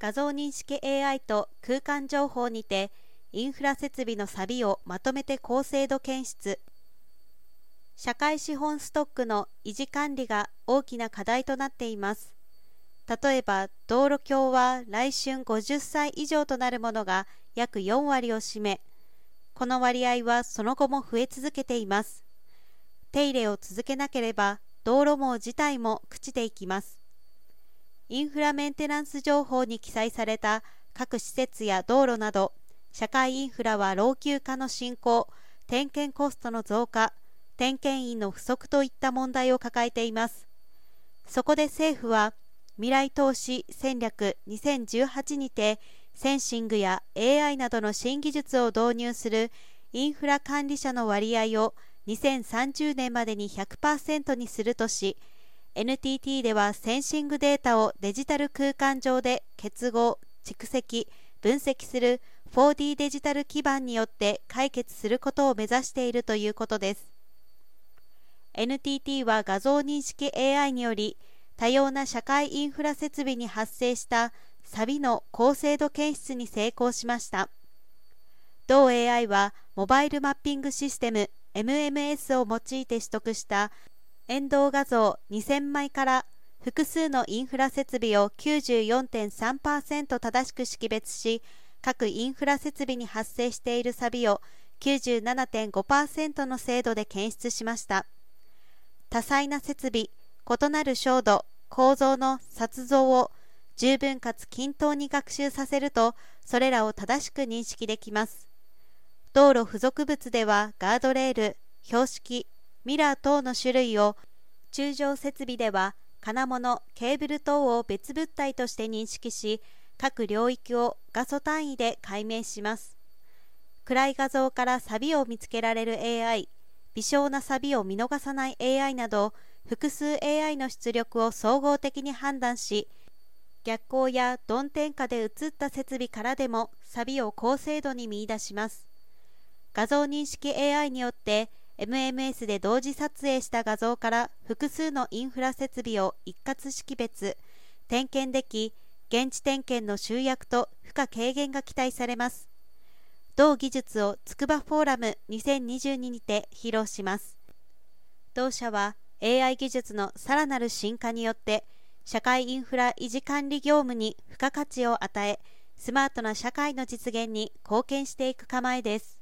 画像認識 AI と空間情報にてインフラ設備の錆をまとめて高精度検出。社会資本ストックの維持管理が大きな課題となっています。例えば道路橋は来春50歳以上となるものが約4割を占めこの割合はその後も増え続けています。手入れを続けなければ道路網自体も朽ちていきます。インフラメンテナンス情報に記載された各施設や道路など社会インフラは老朽化の進行点検コストの増加点検員の不足といった問題を抱えています。そこで政府は未来投資戦略2018にてセンシングや AI などの新技術を導入するインフラ管理者の割合を2030年までに100%にするとし NTT ではセンシングデータをデジタル空間上で結合蓄積分析する 4D デジタル基盤によって解決することを目指しているということです。NTT は画像認識 AI により多様な社会インフラ設備に発生した錆の高精度検出に成功しました。同 AI はモバイルマッピングシステム MMS を用いて取得した遠動画像2000枚から複数のインフラ設備を94.3%正しく識別し各インフラ設備に発生している錆を97.5%の精度で検出しました。多彩な設備異なる照度構造の撮像を十分かつ均等に学習させるとそれらを正しく認識できます。道路付属物ではガードレール標識ミラー等の種類を中上設備では金物ケーブル等を別物体として認識し各領域を画素単位で解明します。暗い画像からサビを見つけられる AI 微小なサビを見逃さない AI など複数 AI の出力を総合的に判断し逆光や曇天下で映った設備からでもサビを高精度に見出します。画像認識 AI によって MMS で同時撮影した画像から複数のインフラ設備を一括識別。点検でき現地点検の集約と負荷軽減が期待されます。同技術をつくばフォーラム2022にて披露します。同社は AI 技術のさらなる進化によって社会インフラ維持管理業務に付加価値を与えスマートな社会の実現に貢献していく構えです。